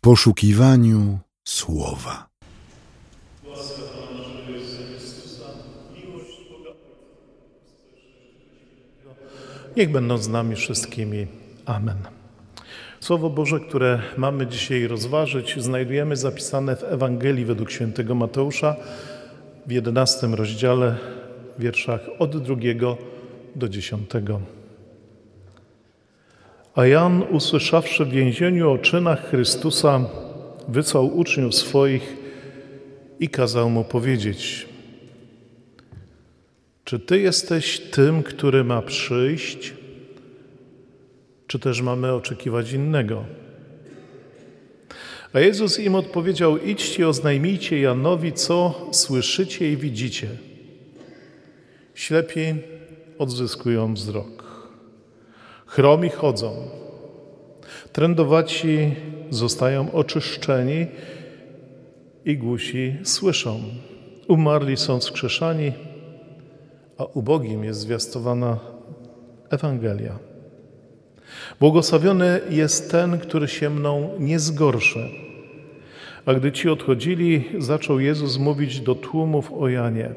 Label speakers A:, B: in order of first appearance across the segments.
A: poszukiwaniu słowa.
B: Niech będą z nami wszystkimi. Amen. Słowo Boże, które mamy dzisiaj rozważyć, znajdujemy zapisane w Ewangelii według świętego Mateusza w 11 rozdziale, wierszach od drugiego do dziesiątego. A Jan, usłyszawszy w więzieniu o czynach Chrystusa, wysłał uczniów swoich i kazał mu powiedzieć: Czy ty jesteś tym, który ma przyjść, czy też mamy oczekiwać innego? A Jezus im odpowiedział: Idźcie, oznajmijcie Janowi, co słyszycie i widzicie. Ślepi odzyskują wzrok, chromi chodzą, trędowaci zostają oczyszczeni i głusi słyszą. Umarli są wskrzeszani, a ubogim jest zwiastowana Ewangelia. Błogosławiony jest ten, który się mną nie zgorszy. A gdy ci odchodzili, zaczął Jezus mówić do tłumów o Janie.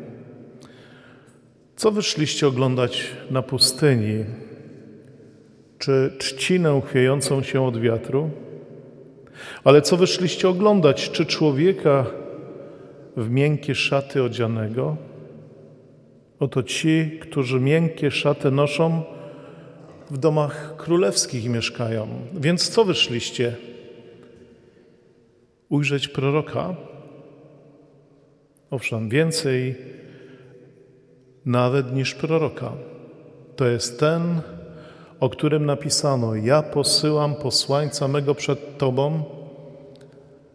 B: Co wyszliście oglądać na pustyni? Czy trzcinę chwiejącą się od wiatru? Ale co wyszliście oglądać? Czy człowieka w miękkie szaty odzianego? Oto ci, którzy miękkie szaty noszą, w domach królewskich mieszkają. Więc co wyszliście? Ujrzeć proroka? Owszem, więcej nawet niż proroka. To jest ten, o którym napisano: Ja posyłam posłańca mego przed Tobą,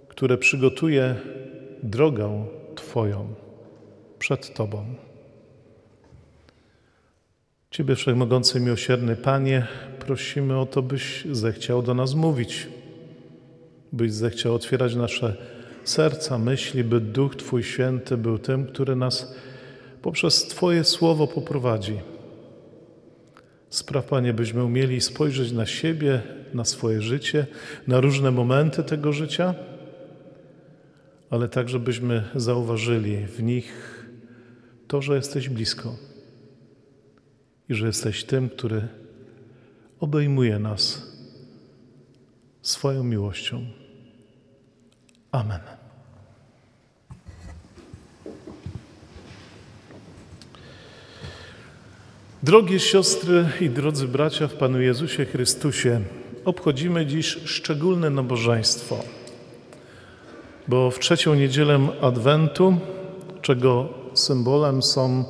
B: które przygotuje drogę Twoją przed Tobą. Ciebie, Wszechmogący Miłosierny Panie, prosimy o to, byś zechciał do nas mówić, byś zechciał otwierać nasze serca, myśli, by Duch Twój Święty był tym, który nas poprzez Twoje Słowo poprowadzi. Spraw, Panie, byśmy umieli spojrzeć na siebie, na swoje życie, na różne momenty tego życia, ale tak, żebyśmy zauważyli w nich to, że jesteś blisko i że jesteś tym, który obejmuje nas swoją miłością. Amen. Drogie siostry i drodzy bracia w Panu Jezusie Chrystusie, obchodzimy dziś szczególne nabożeństwo, bo w trzecią niedzielę Adwentu, czego symbolem są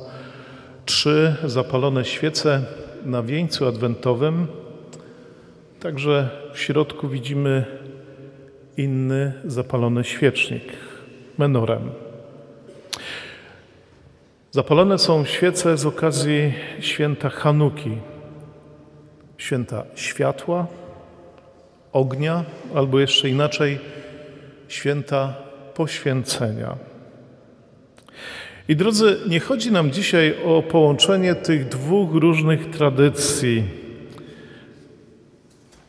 B: trzy zapalone świece na wieńcu adwentowym, także w środku widzimy inny zapalony świecznik, menorem. Zapalone są świece z okazji święta Hanuki, święta światła, ognia, albo jeszcze inaczej, święta poświęcenia. I drodzy, nie chodzi nam dzisiaj o połączenie tych dwóch różnych tradycji,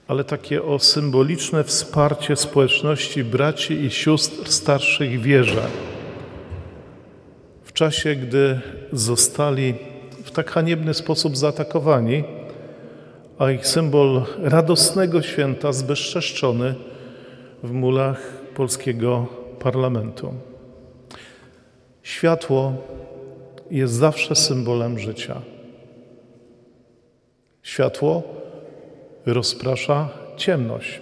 B: ale takie o symboliczne wsparcie społeczności braci i sióstr starszych wierze czasie, gdy zostali w tak haniebny sposób zaatakowani, a ich symbol radosnego święta zbezczeszczony w mulach polskiego parlamentu. Światło jest zawsze symbolem życia. Światło rozprasza ciemność.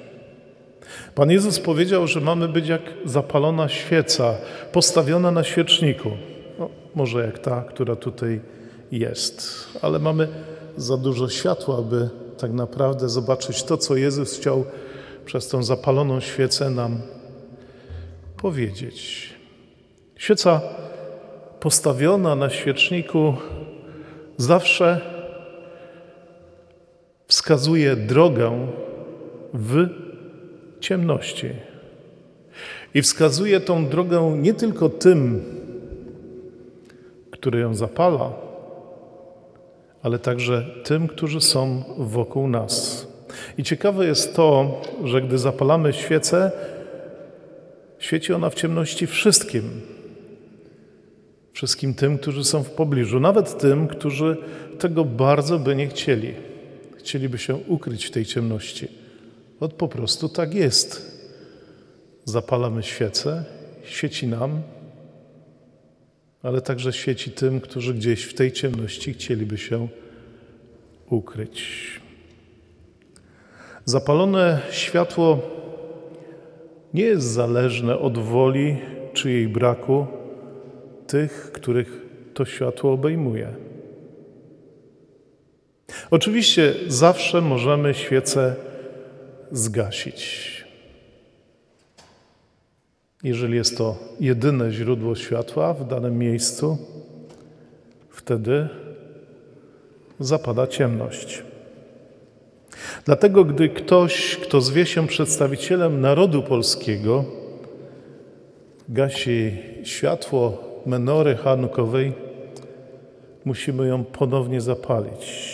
B: Pan Jezus powiedział, że mamy być jak zapalona świeca, postawiona na świeczniku. Może jak ta, która tutaj jest, ale mamy za dużo światła, aby tak naprawdę zobaczyć to, co Jezus chciał przez tą zapaloną świecę nam powiedzieć. Świeca postawiona na świeczniku zawsze wskazuje drogę w ciemności. I wskazuje tą drogę nie tylko tym, który ją zapala, ale także tym, którzy są wokół nas. I ciekawe jest to, że gdy zapalamy świecę, Świeci ona w ciemności wszystkim. Wszystkim tym, którzy są w pobliżu, nawet tym, którzy tego bardzo by nie chcieli. Chcieliby się ukryć w tej ciemności. Ot po prostu tak jest. Zapalamy świecę, świeci nam, ale także świeci tym, którzy gdzieś w tej ciemności chcieliby się ukryć. Zapalone światło nie jest zależne od woli czy jej braku tych, których to światło obejmuje. Oczywiście zawsze możemy świecę zgasić. Jeżeli jest to jedyne źródło światła w danym miejscu, wtedy zapada ciemność. Dlatego, gdy ktoś, kto zwie się przedstawicielem narodu polskiego, gasi światło menory hanukowej, musimy ją ponownie zapalić.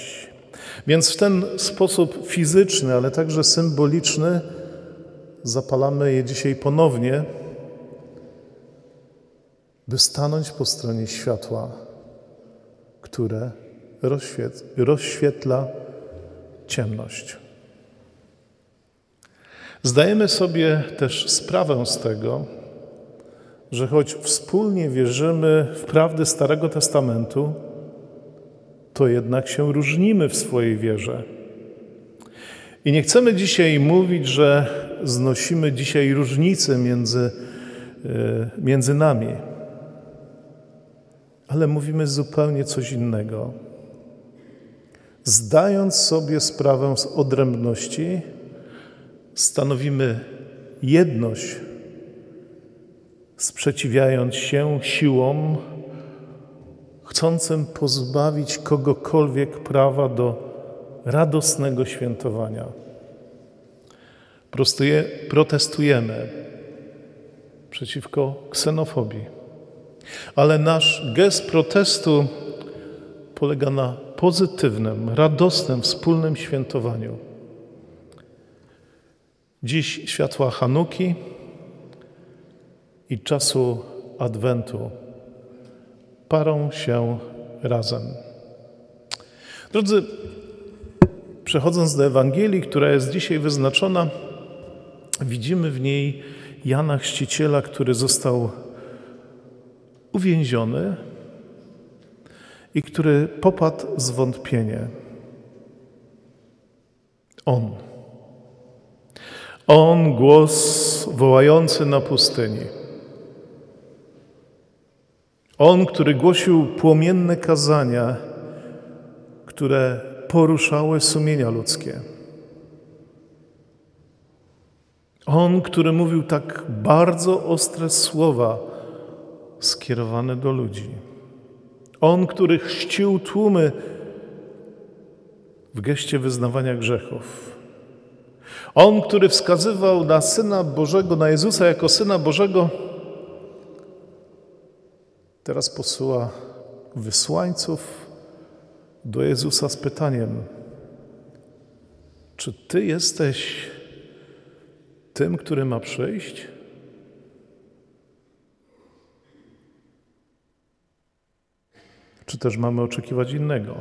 B: Więc w ten sposób fizyczny, ale także symboliczny zapalamy je dzisiaj ponownie, by stanąć po stronie światła, które rozświetla ciemność. Zdajemy sobie też sprawę z tego, że choć wspólnie wierzymy w prawdy Starego Testamentu, to jednak się różnimy w swojej wierze. I nie chcemy dzisiaj mówić, że znosimy dzisiaj różnice między, e, między nami, ale mówimy zupełnie coś innego. Zdając sobie sprawę z odrębności, stanowimy jedność, sprzeciwiając się siłom chcącym pozbawić kogokolwiek prawa do radosnego świętowania. Protestujemy przeciwko ksenofobii, ale nasz gest protestu polega na pozytywnym, radosnym, wspólnym świętowaniu. Dziś światła Hanuki i czasu Adwentu parą się razem. Drodzy, przechodząc do Ewangelii, która jest dzisiaj wyznaczona, widzimy w niej Jana Chrzciciela, który został uwięziony i który popadł w zwątpienie. On. On głos wołający na pustyni. On, który głosił płomienne kazania, które poruszały sumienia ludzkie. On, który mówił tak bardzo ostre słowa skierowane do ludzi. On, który chrzcił tłumy w geście wyznawania grzechów. On, który wskazywał na Syna Bożego, na Jezusa jako Syna Bożego, teraz posyła wysłańców do Jezusa z pytaniem: Czy Ty jesteś tym, który ma przyjść? Czy też mamy oczekiwać innego?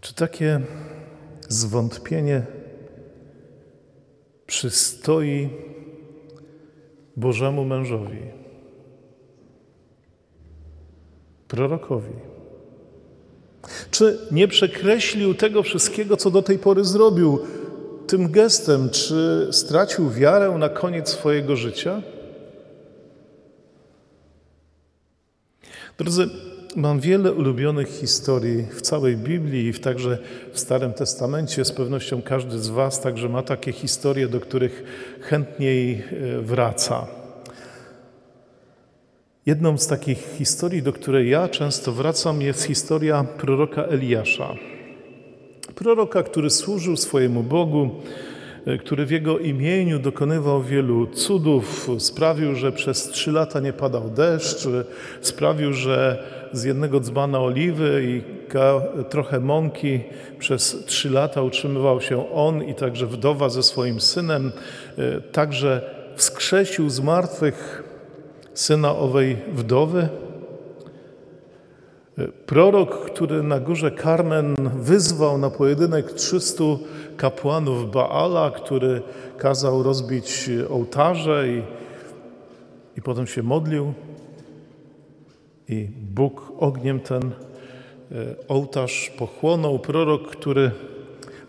B: Czy takie zwątpienie przystoi Bożemu mężowi? prorokowi? Czy nie przekreślił tego wszystkiego, co do tej pory zrobił tym gestem? Czy stracił wiarę na koniec swojego życia? Drodzy, mam wiele ulubionych historii w całej Biblii i także w Starym Testamencie. Z pewnością każdy z Was także ma takie historie, do których chętniej e, wraca. Jedną z takich historii, do której ja często wracam, jest historia proroka Eliasza. Proroka, który służył swojemu Bogu który w Jego imieniu dokonywał wielu cudów, sprawił, że przez trzy lata nie padał deszcz, sprawił, że z jednego dzbana oliwy i trochę mąki przez trzy lata utrzymywał się on i także wdowa ze swoim synem, e, także wskrzesił z martwych syna owej wdowy. Prorok, który na górze Karmen wyzwał na pojedynek 300 kapłanów Baala, który kazał rozbić ołtarze i, i potem się modlił. I Bóg ogniem ten e, ołtarz pochłonął. Prorok, który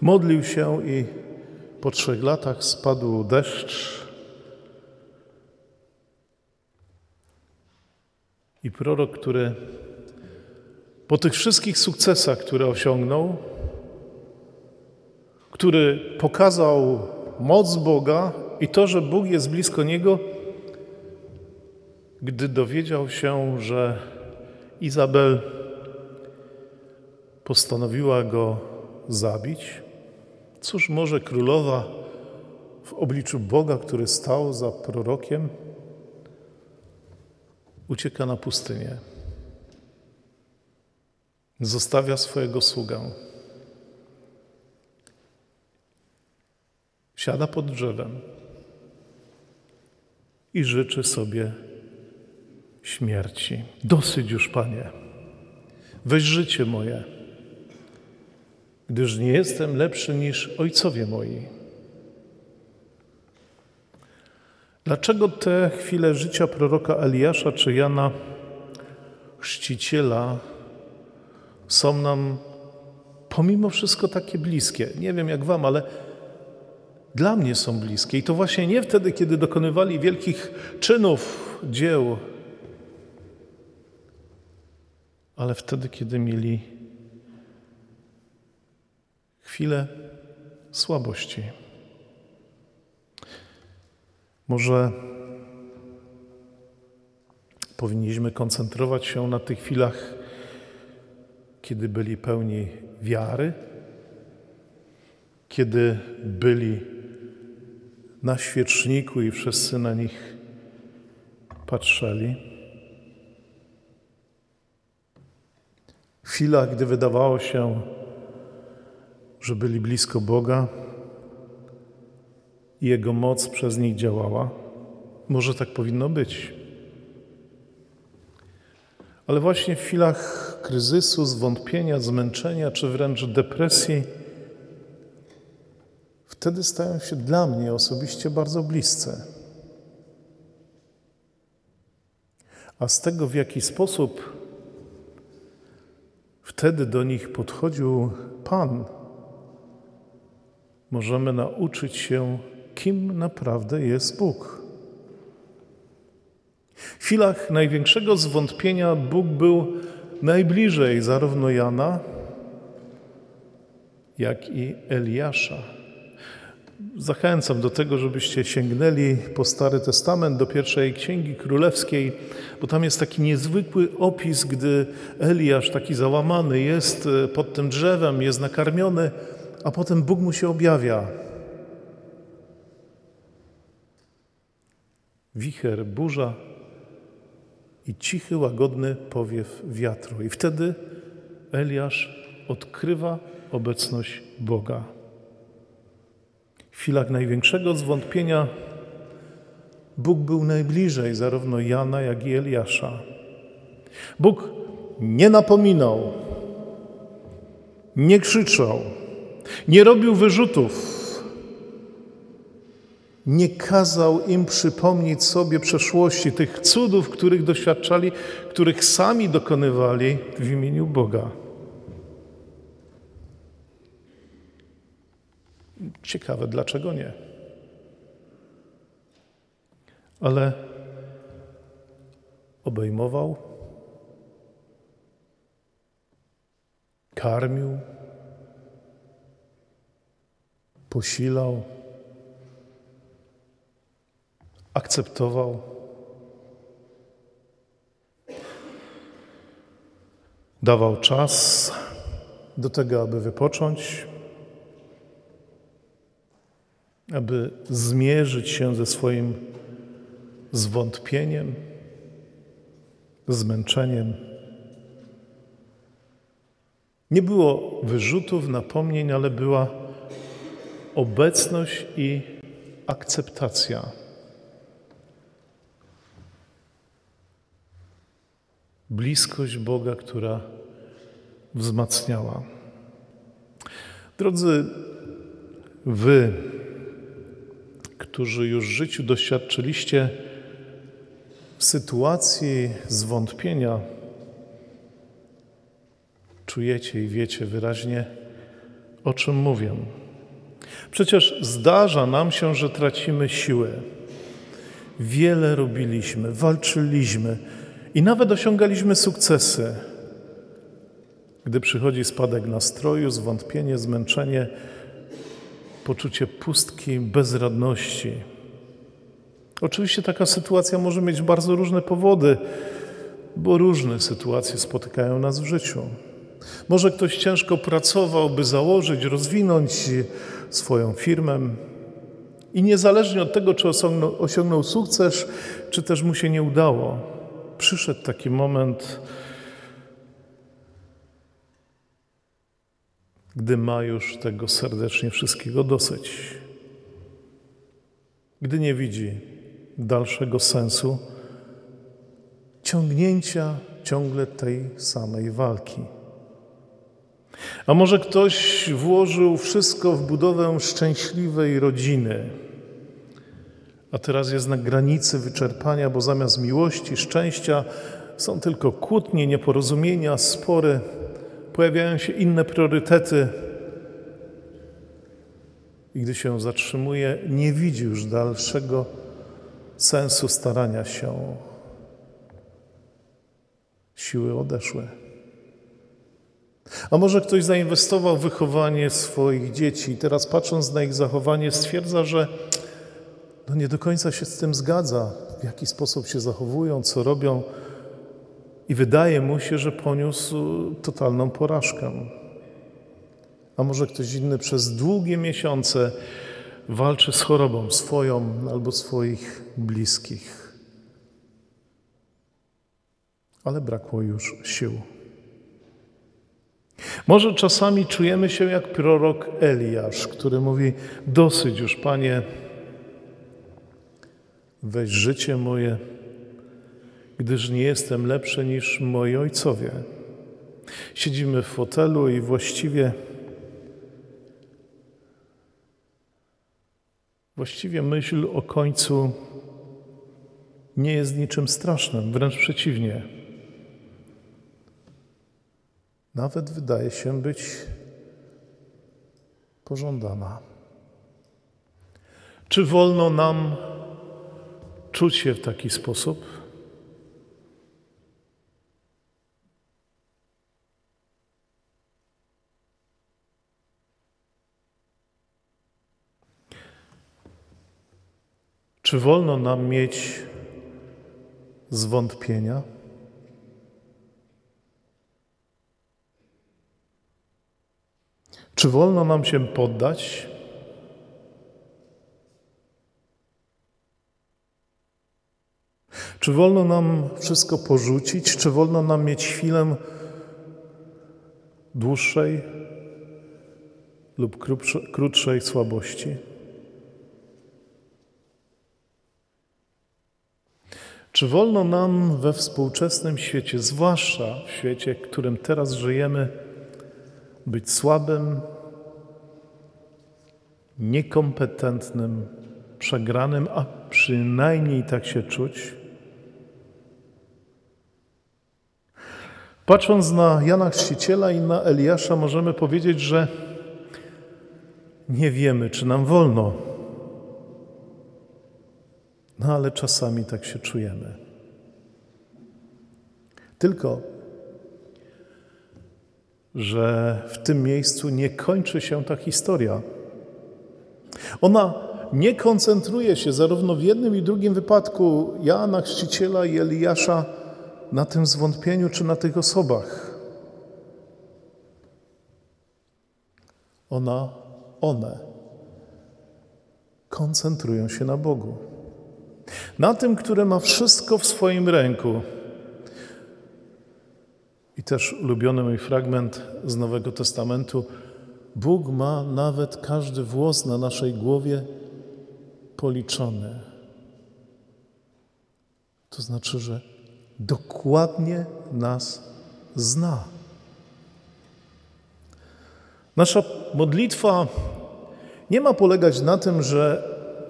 B: modlił się i po trzech latach spadł deszcz I prorok, który po tych wszystkich sukcesach, które osiągnął, który pokazał moc Boga i to, że Bóg jest blisko niego, gdy dowiedział się, że Izabel postanowiła go zabić, cóż może królowa w obliczu Boga, który stał za prorokiem, ucieka na pustynię. Zostawia swojego sługę. Siada pod drzewem i życzy sobie śmierci. Dosyć już, Panie. Weź życie moje, gdyż nie jestem lepszy niż ojcowie moi. Dlaczego te chwile życia proroka Eliasza czy Jana Chrzciciela są nam pomimo wszystko takie bliskie? Nie wiem jak Wam, ale dla mnie są bliskie. I to właśnie nie wtedy, kiedy dokonywali wielkich czynów, dzieł, ale wtedy, kiedy mieli chwilę słabości. Może powinniśmy koncentrować się na tych chwilach, kiedy byli pełni wiary, kiedy byli na świeczniku i wszyscy na nich patrzeli. Chwila, gdy wydawało się, że byli blisko Boga, i Jego moc przez nich działała. Może tak powinno być. Ale właśnie w chwilach kryzysu, zwątpienia, zmęczenia czy wręcz depresji, wtedy stają się dla mnie osobiście bardzo bliscy. A z tego, w jaki sposób wtedy do nich podchodził Pan, możemy nauczyć się kim naprawdę jest Bóg. W chwilach największego zwątpienia Bóg był najbliżej zarówno Jana, jak i Eliasza. Zachęcam do tego, żebyście sięgnęli po Stary Testament do pierwszej Księgi Królewskiej, bo tam jest taki niezwykły opis, gdy Eliasz, taki załamany, jest e, pod tym drzewem, jest nakarmiony, a potem Bóg mu się objawia. wicher, burza i cichy, łagodny powiew wiatru. I wtedy Eliasz odkrywa obecność Boga. W chwilach największego zwątpienia Bóg był najbliżej zarówno Jana, jak i Eliasza. Bóg nie napominał, nie krzyczał, nie robił wyrzutów, nie kazał im przypomnieć sobie przeszłości, tych cudów, których doświadczali, których sami dokonywali w imieniu Boga. Ciekawe, dlaczego nie? Ale obejmował, karmił, posilał akceptował. Dawał czas do tego, aby wypocząć. aby zmierzyć się ze swoim zwątpieniem, zmęczeniem. Nie było wyrzutów, napomnień, ale była obecność i akceptacja. Bliskość Boga, która wzmacniała. Drodzy, wy, którzy już w życiu doświadczyliście sytuacji zwątpienia, czujecie i wiecie wyraźnie, o czym mówię. Przecież zdarza nam się, że tracimy siłę. Wiele robiliśmy, walczyliśmy i nawet osiągaliśmy sukcesy. Gdy przychodzi spadek nastroju, zwątpienie, zmęczenie, poczucie pustki, bezradności. Oczywiście taka sytuacja może mieć bardzo różne powody, bo różne sytuacje spotykają nas w życiu. Może ktoś ciężko pracował, by założyć, rozwinąć swoją firmę i niezależnie od tego, czy osiągnął, osiągnął sukces, czy też mu się nie udało, przyszedł taki moment, gdy ma już tego serdecznie wszystkiego dosyć. Gdy nie widzi dalszego sensu ciągnięcia ciągle tej samej walki. A może ktoś włożył wszystko w budowę szczęśliwej rodziny, a teraz jest na granicy wyczerpania, bo zamiast miłości, szczęścia są tylko kłótnie, nieporozumienia, spory pojawiają się inne priorytety. I gdy się zatrzymuje, nie widzi już dalszego sensu starania się. Siły odeszły. A może ktoś zainwestował w wychowanie swoich dzieci i teraz patrząc na ich zachowanie stwierdza, że no nie do końca się z tym zgadza, w jaki sposób się zachowują, co robią i wydaje mu się, że poniósł totalną porażkę. A może ktoś inny przez długie miesiące walczy z chorobą swoją albo swoich bliskich. Ale brakło już sił. Może czasami czujemy się jak prorok Eliasz, który mówi: Dosyć już, panie, weź życie moje gdyż nie jestem lepszy niż moi ojcowie. Siedzimy w fotelu i właściwie właściwie myśl o końcu nie jest niczym strasznym, wręcz przeciwnie. Nawet wydaje się być pożądana. Czy wolno nam czuć się w taki sposób? Czy wolno nam mieć zwątpienia? Czy wolno nam się poddać? Czy wolno nam wszystko porzucić? Czy wolno nam mieć chwilę dłuższej lub krótszej słabości? Czy wolno nam we współczesnym świecie, zwłaszcza w świecie, w którym teraz żyjemy, być słabym, niekompetentnym, przegranym, a przynajmniej tak się czuć? Patrząc na Jana Chrzciciela i na Eliasza, możemy powiedzieć, że nie wiemy, czy nam wolno no ale czasami tak się czujemy. Tylko, że w tym miejscu nie kończy się ta historia. Ona nie koncentruje się zarówno w jednym i drugim wypadku Jana Chrzciciela i Eliasza na tym zwątpieniu czy na tych osobach. Ona, one koncentrują się na Bogu. Na tym, które ma wszystko w swoim ręku. I też ulubiony mój fragment z Nowego Testamentu. Bóg ma nawet każdy włos na naszej głowie policzony. To znaczy, że dokładnie nas zna. Nasza modlitwa nie ma polegać na tym, że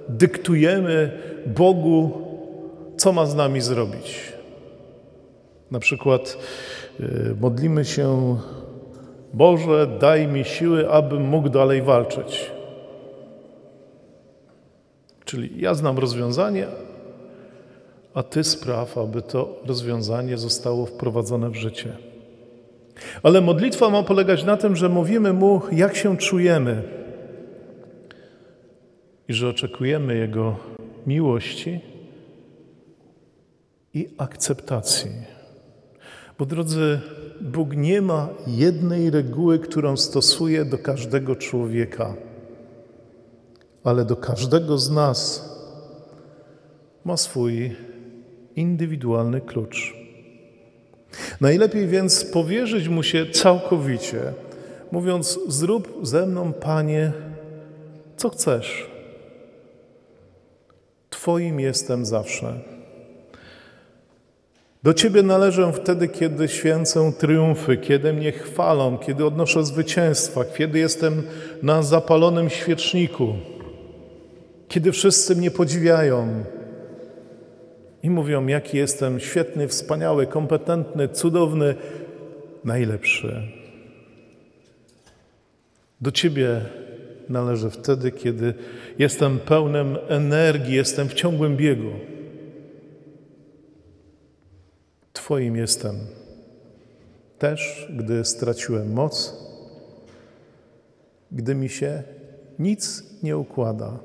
B: dyktujemy Bogu, co ma z nami zrobić. Na przykład y, modlimy się, Boże, daj mi siły, abym mógł dalej walczyć. Czyli ja znam rozwiązanie, a Ty spraw, aby to rozwiązanie zostało wprowadzone w życie. Ale modlitwa ma polegać na tym, że mówimy Mu, jak się czujemy i że oczekujemy Jego miłości i akceptacji. Bo drodzy, Bóg nie ma jednej reguły, którą stosuje do każdego człowieka, ale do każdego z nas ma swój indywidualny klucz. Najlepiej więc powierzyć mu się całkowicie, mówiąc: Zrób ze mną, Panie, co chcesz. Twoim jestem zawsze. Do Ciebie należę wtedy, kiedy święcę triumfy, kiedy mnie chwalą, kiedy odnoszę zwycięstwa, kiedy jestem na zapalonym świeczniku, kiedy wszyscy mnie podziwiają i mówią, jaki jestem świetny, wspaniały, kompetentny, cudowny, najlepszy. Do Ciebie należy wtedy, kiedy jestem pełnym energii, jestem w ciągłym biegu. Twoim jestem. Też, gdy straciłem moc, gdy mi się nic nie układa.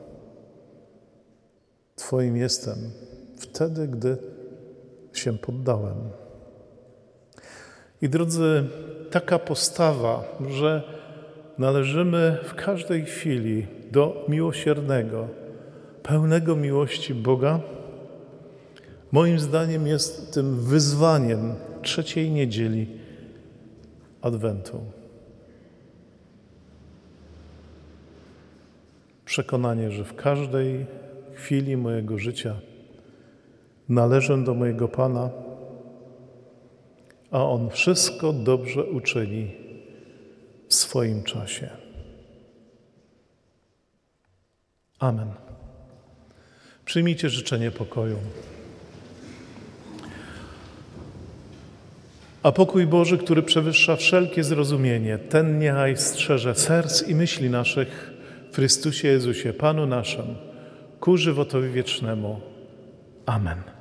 B: Twoim jestem wtedy, gdy się poddałem. I drodzy, taka postawa, że należymy w każdej chwili do miłosiernego, pełnego miłości Boga, moim zdaniem jest tym wyzwaniem trzeciej niedzieli Adwentu. Przekonanie, że w każdej chwili mojego życia należę do mojego Pana, a On wszystko dobrze uczyni w swoim czasie. Amen. Przyjmijcie życzenie pokoju. A pokój Boży, który przewyższa wszelkie zrozumienie, ten niechaj strzeże serc i myśli naszych w Chrystusie Jezusie, Panu naszym, ku żywotowi wiecznemu. Amen.